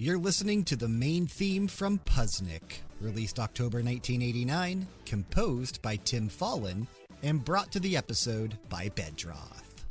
You're listening to the main theme from Puzznic, released October 1989, composed by Tim Follin, and brought to the episode by Bedroth.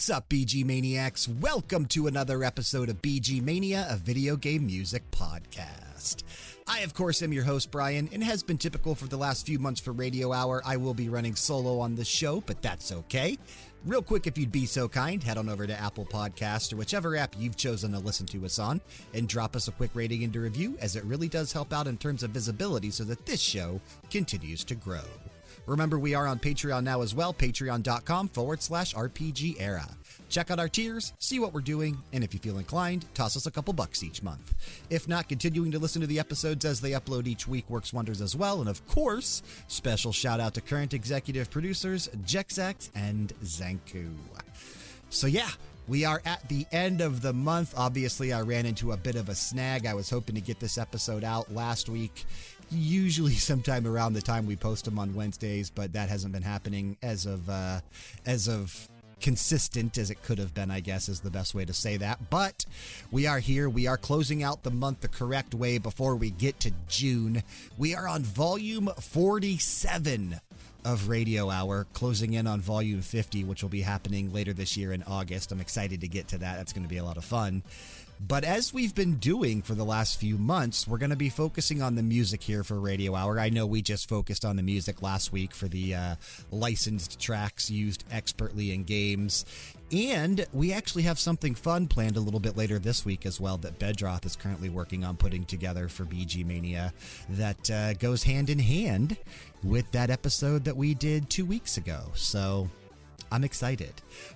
What's up, VG Maniacs? Welcome to another episode of VG Mania, a video game music podcast. I, of course, am your host, Brian, and has been typical for the last few months for Radio Hour. I will be running solo on this show, but that's okay. Real quick, if you'd be so kind, head on over to Apple Podcast or whichever app you've chosen to listen to us on and drop us a quick rating and a review, as it really does help out in terms of visibility so that this show continues to grow. Remember, we are on Patreon now as well, patreon.com forward slash RPG era. Check out our tiers, see what we're doing, and if you feel inclined, toss us a couple bucks each month. If not, continuing to listen to the episodes as they upload each week works wonders as well. And of course, special shout out to current executive producers Jexax and Zanku. So, yeah, we are at the end of the month. Obviously, I ran into a bit of a snag. I was hoping to get this episode out last week usually sometime around the time we post them on Wednesdays, but that hasn't been happening as of uh, as of consistent as it could have been, I guess is the best way to say that. But we are here. We are closing out the month the correct way before we get to June. We are on volume 47 of Radio Hour, closing in on volume 50, which will be happening later this year in August. I'm excited to get to that. That's going to be a lot of fun. But as we've been doing for the last few months, we're going to be focusing on the music here for Radio Hour. I know we just focused on the music last week for the uh, licensed tracks used expertly in games. And we actually have something fun planned a little bit later this week as well that Bedroth is currently working on putting together for VG Mania that uh, goes hand in hand with that episode that we did two weeks ago. So I'm excited.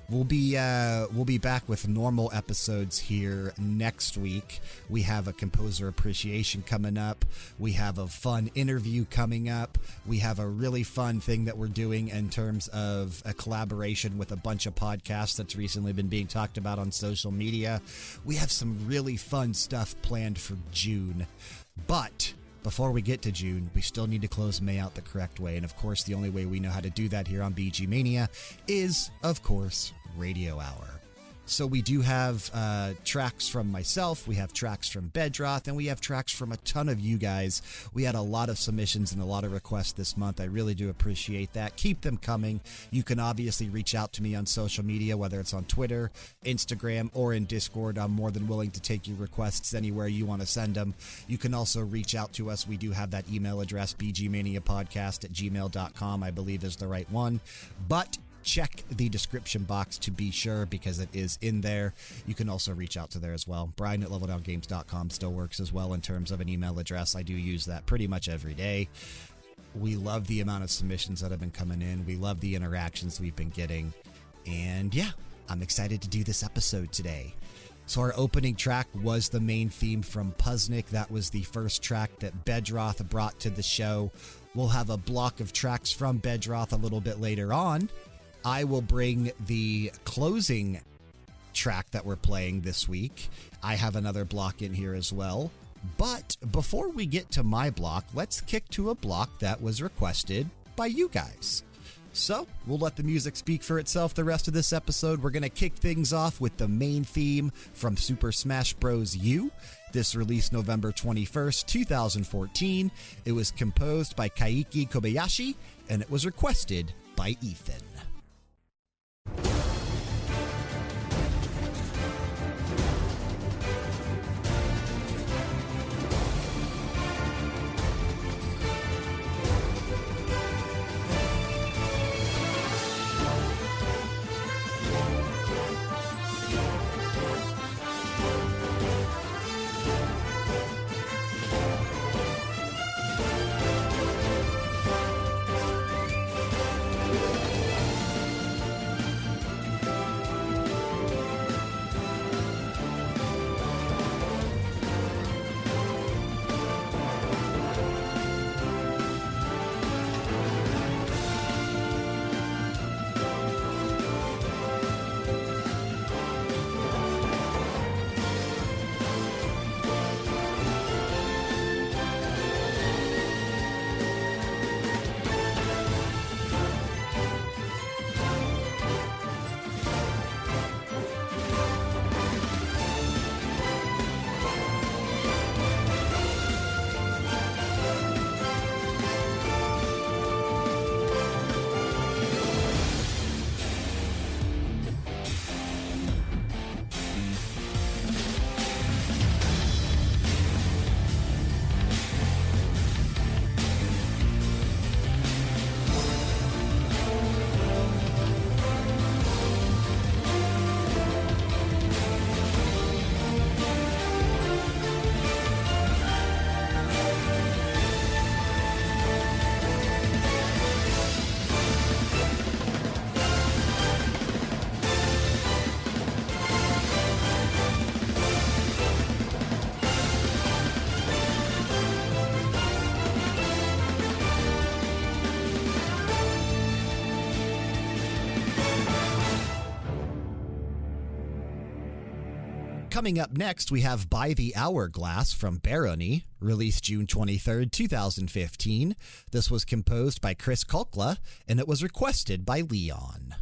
We'll be uh, we'll be back with normal episodes here next week. We have a composer appreciation coming up. We have a fun interview coming up. We have a really fun thing that we're doing in terms of a collaboration with a bunch of podcasts that's recently been being talked about on social media. We have some really fun stuff planned for June, but before we get to June, we still need to close May out the correct way. And of course, the only way we know how to do that here on VG Mania is, of course, Radio Hour. So we do have uh, tracks from myself, we have tracks from Bedroth, and we have tracks from a ton of you guys. We had a lot of submissions and a lot of requests this month. I really do appreciate that. Keep them coming. You can obviously reach out to me on social media, whether it's on Twitter, Instagram, or in Discord. I'm more than willing to take your requests anywhere you want to send them. You can also reach out to us. We do have that email address, bgmaniapodcast at gmail.com, I believe is the right one. But check the description box to be sure because it is in there. You can also reach out to there as well. Brian at leveldowngames.com still works as well in terms of an email address. I do use that pretty much every day. We love the amount of submissions that have been coming in. We love the interactions we've been getting. And yeah, I'm excited to do this episode today. So, our opening track was the main theme from Puzznic. That was the first track that Bedroth brought to the show. We'll have a block of tracks from Bedroth a little bit later on. I will bring the closing track that we're playing this week. I have another block in here as well. But before we get to my block, let's kick to a block that was requested by you guys. So, we'll let the music speak for itself the rest of this episode. We're going to kick things off with the main theme from Super Smash Bros. U. This released November 21st, 2014. It was composed by Kaiki Kobayashi and it was requested by Ethan. Coming up next, we have By the Hourglass from Barony, released June 23rd, 2015. This was composed by Chris Kulka, and it was requested by Leon.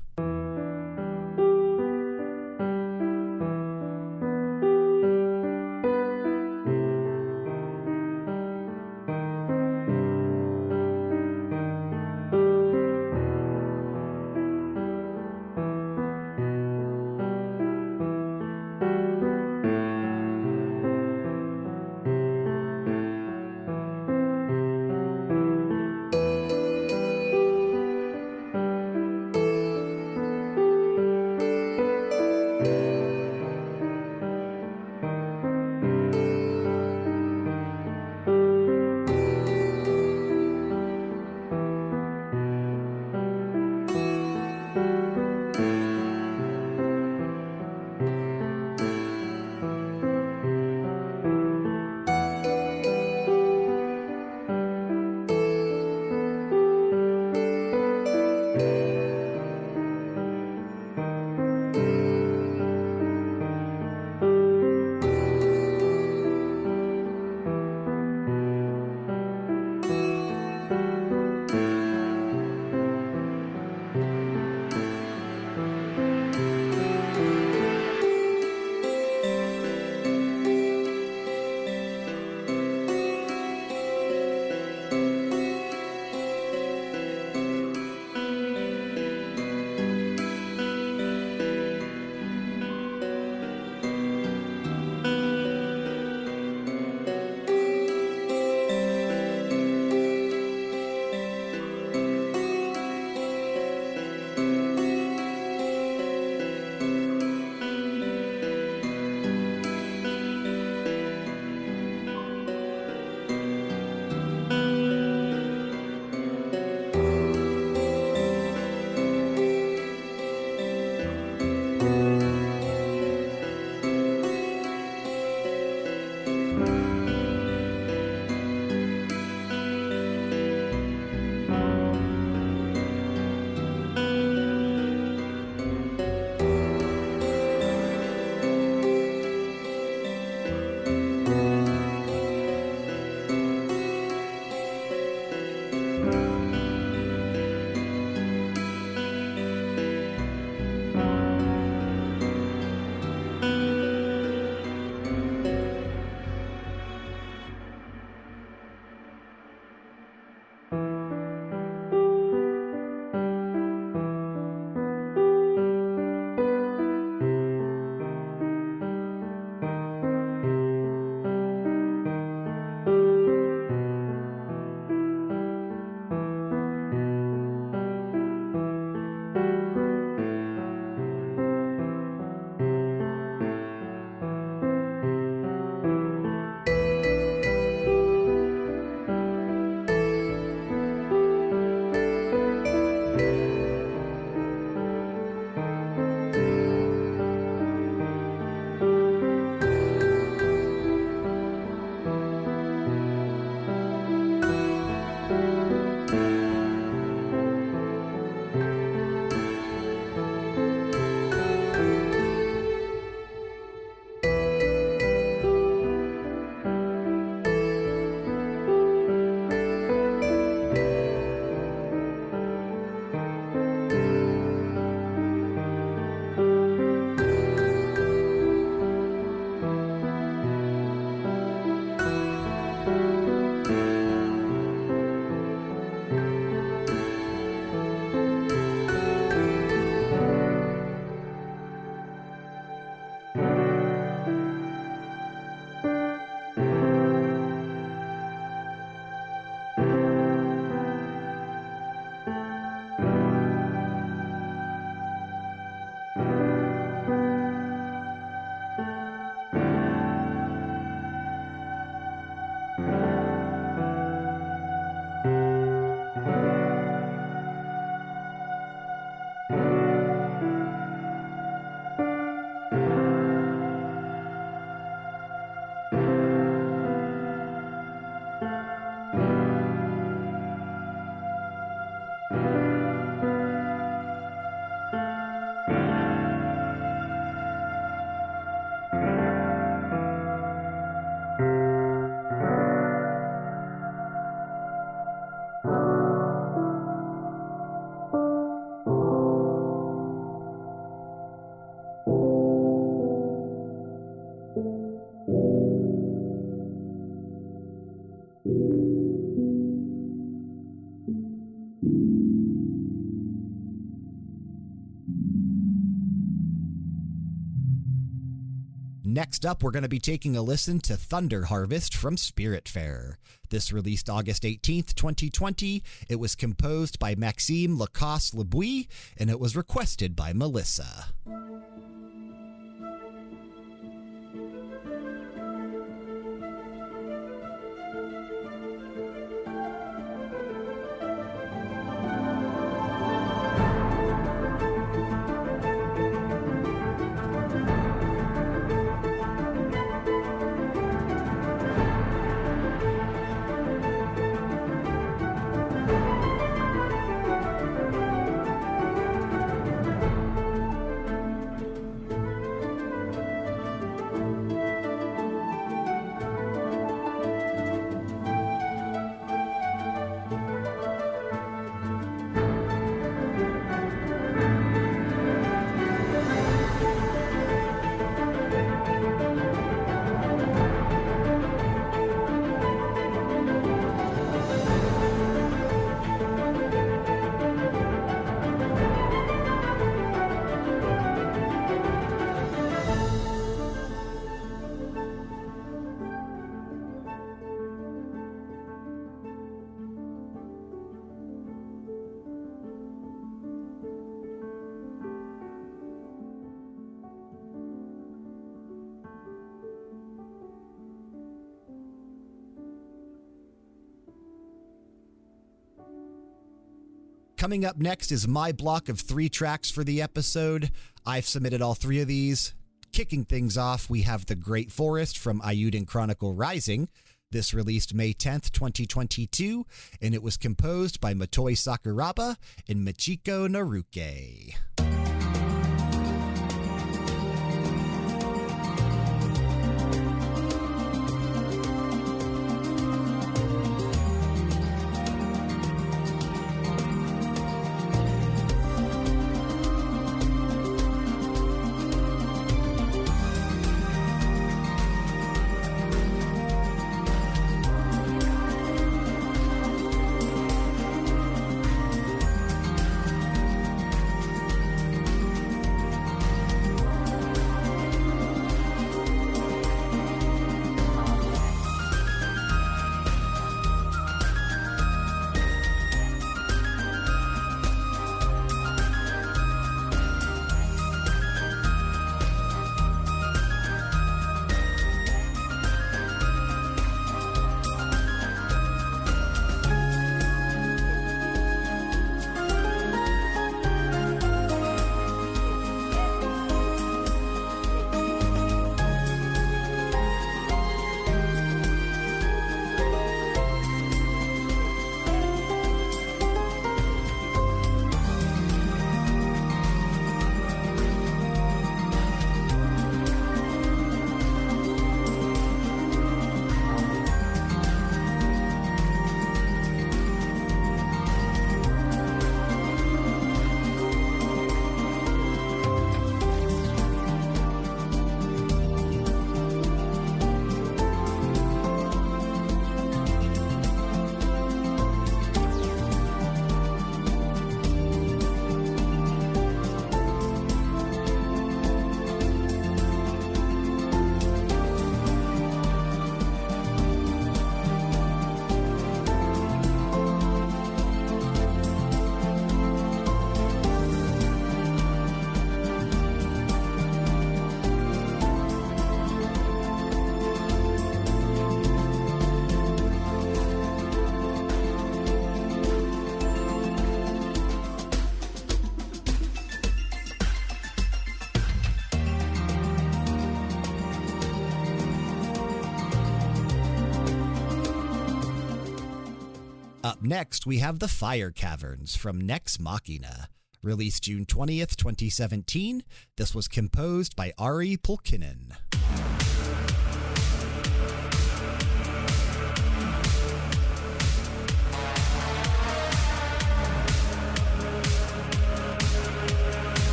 Next up, we're going to be taking a listen to Thunder Harvest from Spiritfarer. This released August 18th, 2020. It was composed by Maxime Lacoste Lebuis, and it was requested by Melissa. Coming up next is my block of three tracks for the episode. I've submitted all three of these. Kicking things off, we have The Great Forest from Eiyuden Chronicle Rising. This released May 10th, 2022, and it was composed by Motoi Sakuraba and Michiko Naruke. Next, we have The Fire Caverns from Nex Machina. Released June 20th, 2017, this was composed by Ari Pulkkinen.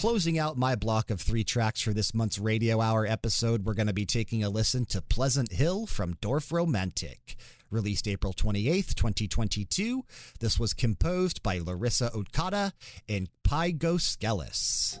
Closing out my block of three tracks for this month's Radio Hour episode, we're going to be taking a listen to Pleasant Hill from Dorfromantik. Released April 28th, 2022, this was composed by Larissa Okada and Pygo Skelis.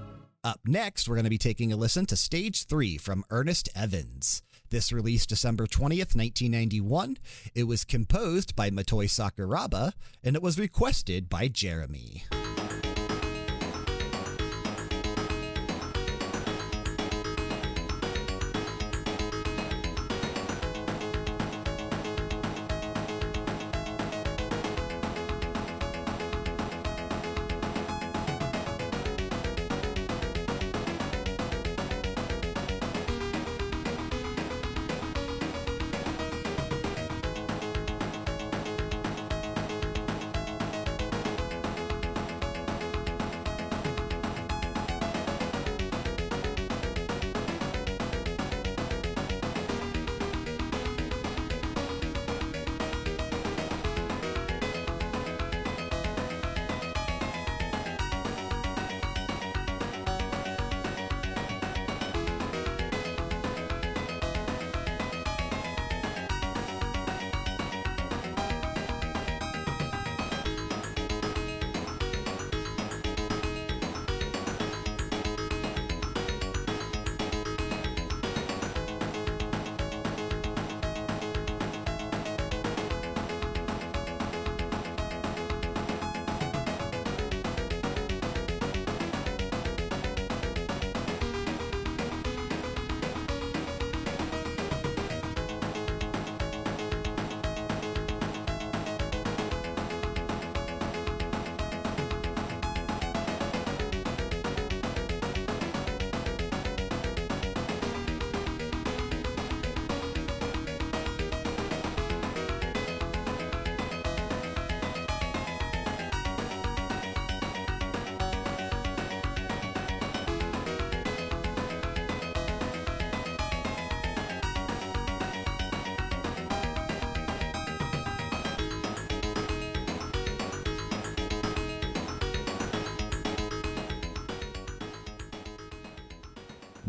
Up next, we're going to be taking a listen to Stage 3 from Ernest Evans. This released December 20th, 1991. It was composed by Motoi Sakuraba, and it was requested by Jeremy.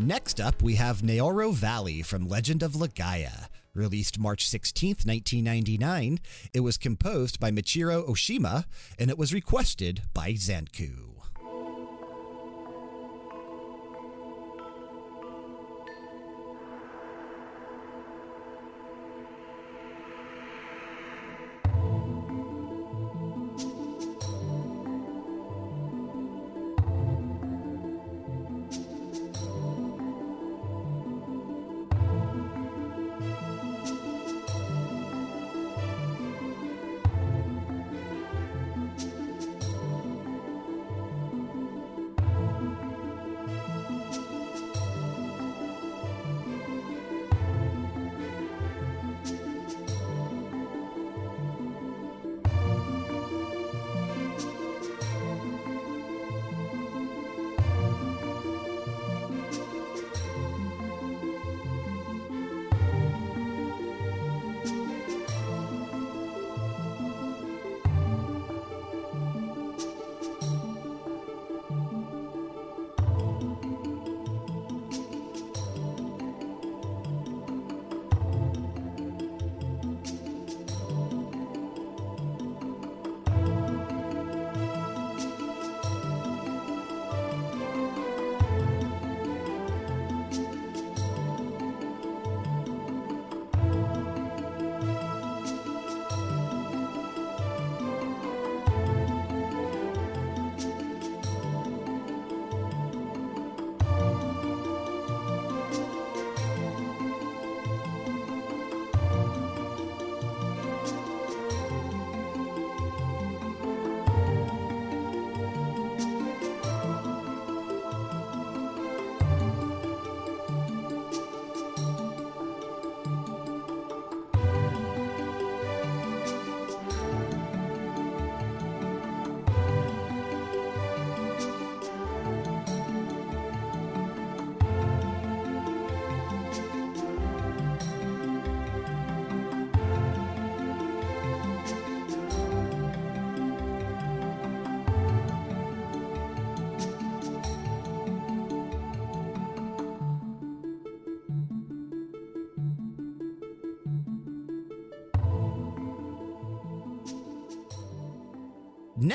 Next up, we have Naoro Valley from Legend of Legaia. Released March 16, 1999, it was composed by Michiru Oshima and it was requested by Zanku.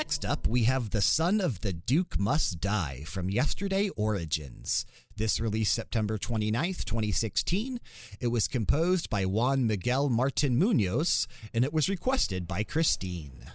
Next up, we have The Son of the Duke Must Die from Yesterday Origins. This released September 29th, 2016. It was composed by Juan Miguel Martin Munoz, and it was requested by Christine.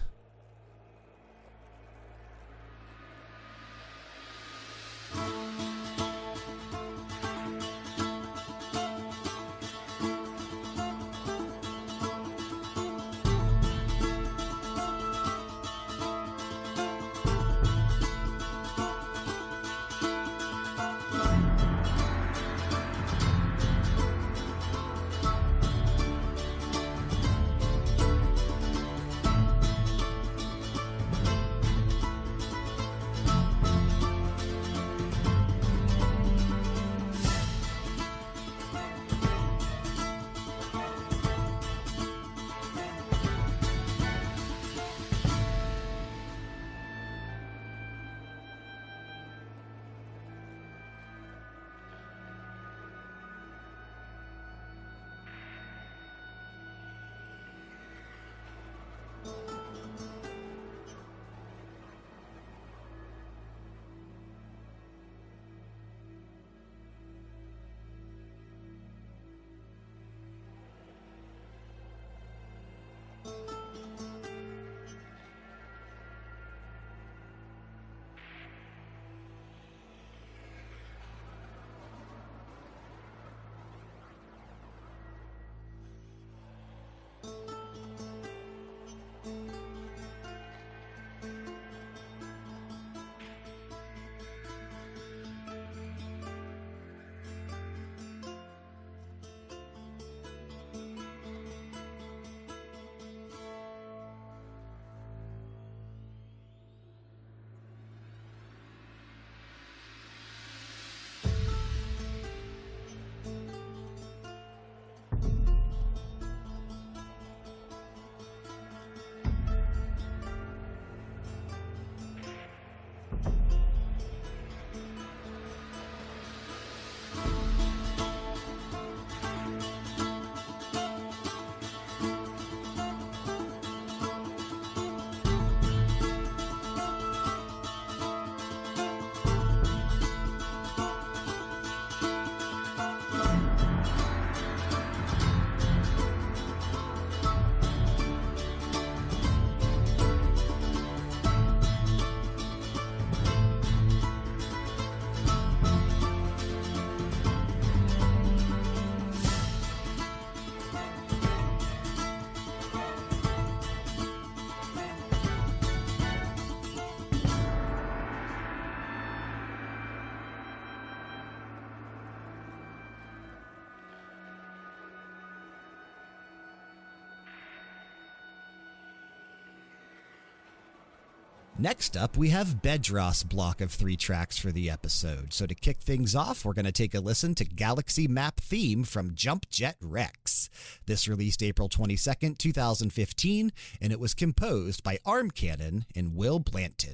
Next up, we have Bedros' block of three tracks for the episode. So to kick things off, we're going to take a listen to Galaxy Map Theme from Jump Jet Rex. This released April 22nd, 2015, and it was composed by Arm Cannon and Will Blanton.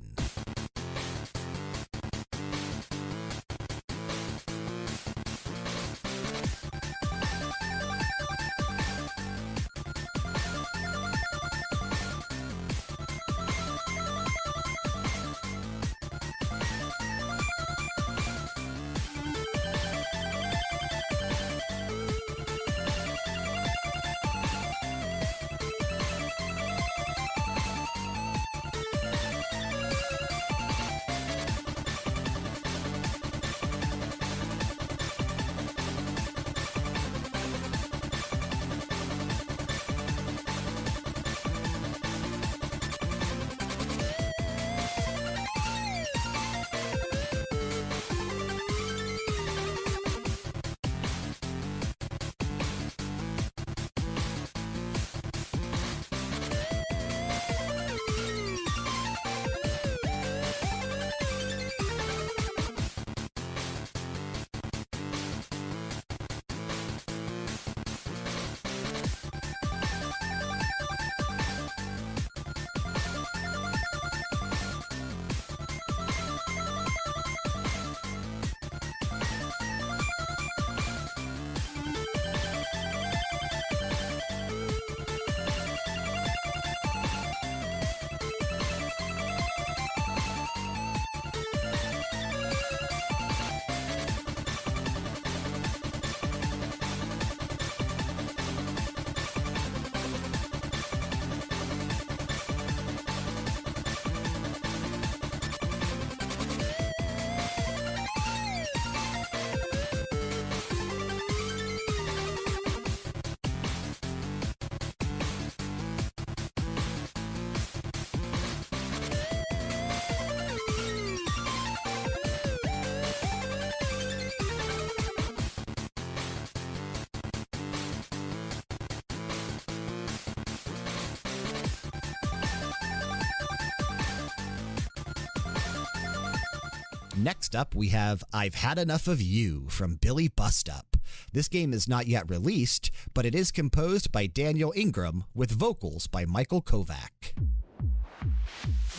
Next up, we have I've Had Enough of You from Billy Bust Up. This game is not yet released, but it is composed by Daniel Ingram with vocals by Michael Kovac.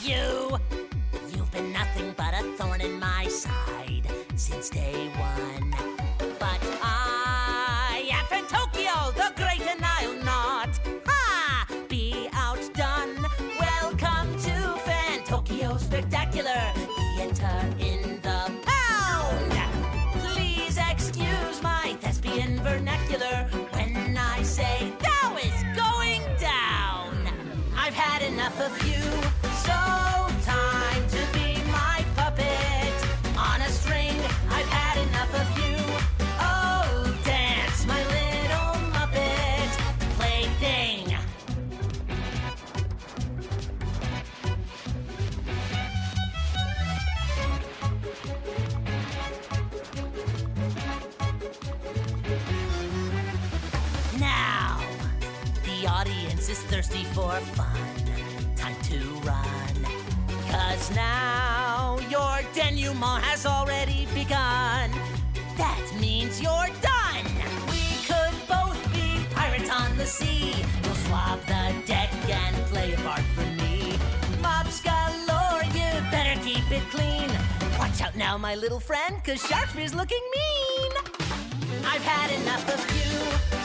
You, you've been nothing but a thorn in my side since day one. But I am from Tokyo, the great and I'll not, ha, be outdone. Welcome to Fan Tokyo Spectacular vernacular when I say thou is going down. I've had enough of you, my little friend, cause Sharkspeare's looking mean. I've had enough of you,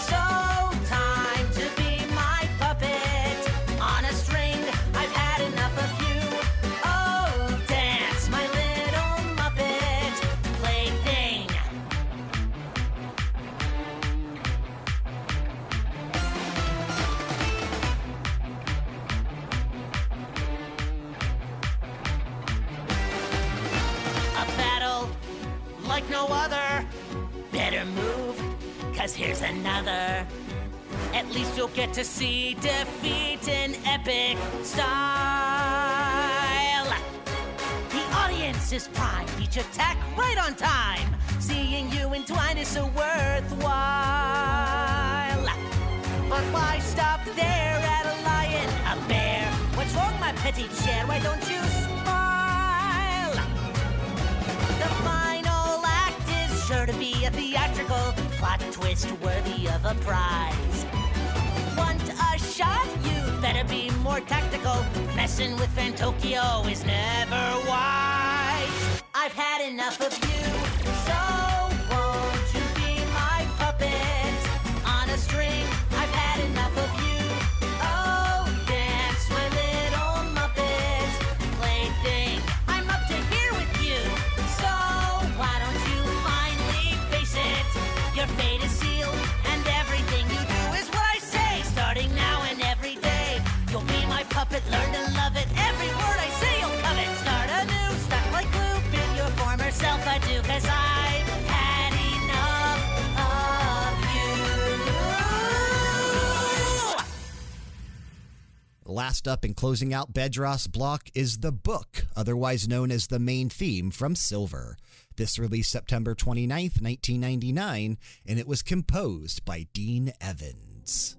attack right on time. Seeing you entwined is so worthwhile. But why stop there at a lion, a bear? What's wrong, my petty chair? Why don't you smile? The final act is sure to be a theatrical plot twist worthy of a prize. Want a shot? You better be more tactical. Messing with Fantokio is never wise enough of you. last up and closing out Bedros block is the book, otherwise known as the main theme from Silver. This released September 29, 1999, and it was composed by Dean Evans.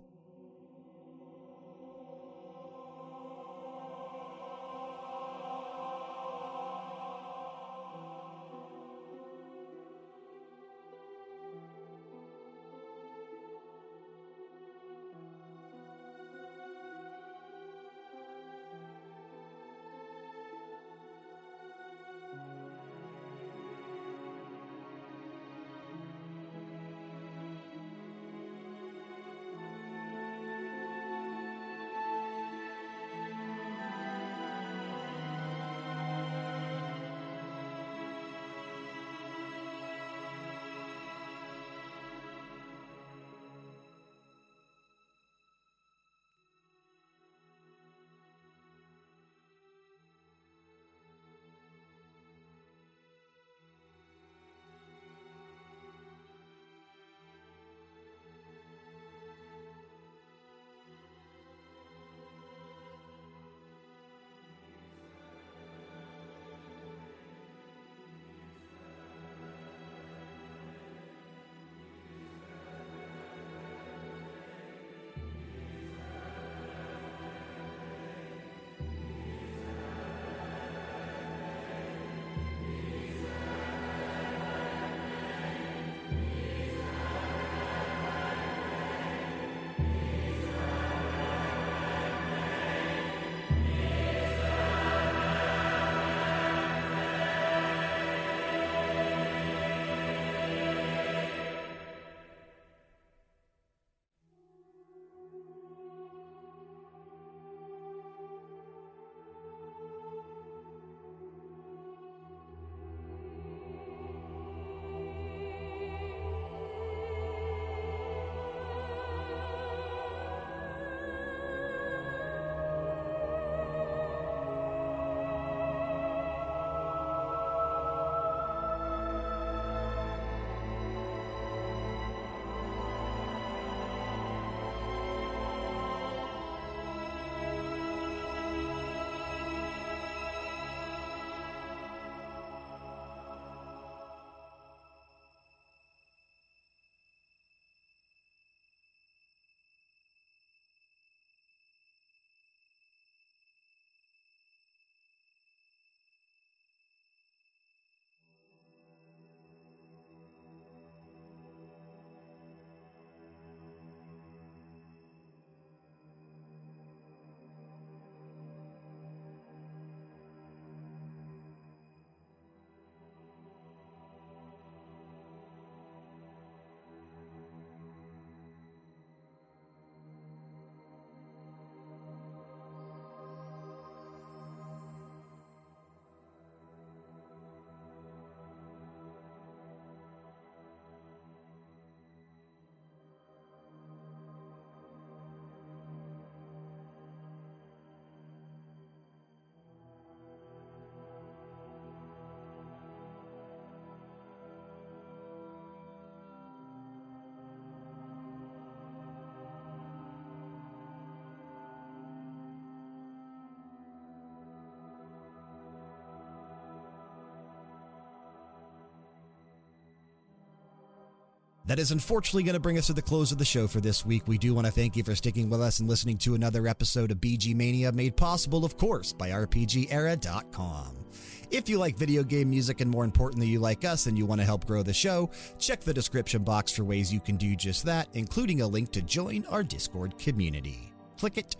That is unfortunately going to bring us to the close of the show for this week. We do want to thank you for sticking with us and listening to another episode of VG Mania, made possible, of course, by RPGera.com. If you like video game music and more importantly, you like us and you want to help grow the show, check the description box for ways you can do just that, including a link to join our Discord community. Click it,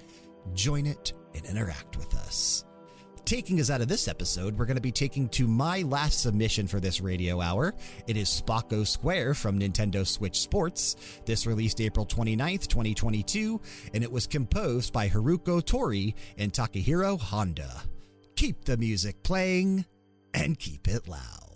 join it, and interact with us taking us out of this episode, we're going to be taking to my last submission for this radio hour. It is Spocco Square from Nintendo Switch Sports. This released April 29th, 2022, and it was composed by Haruko Tori and Takahiro Honda. Keep the music playing and keep it loud.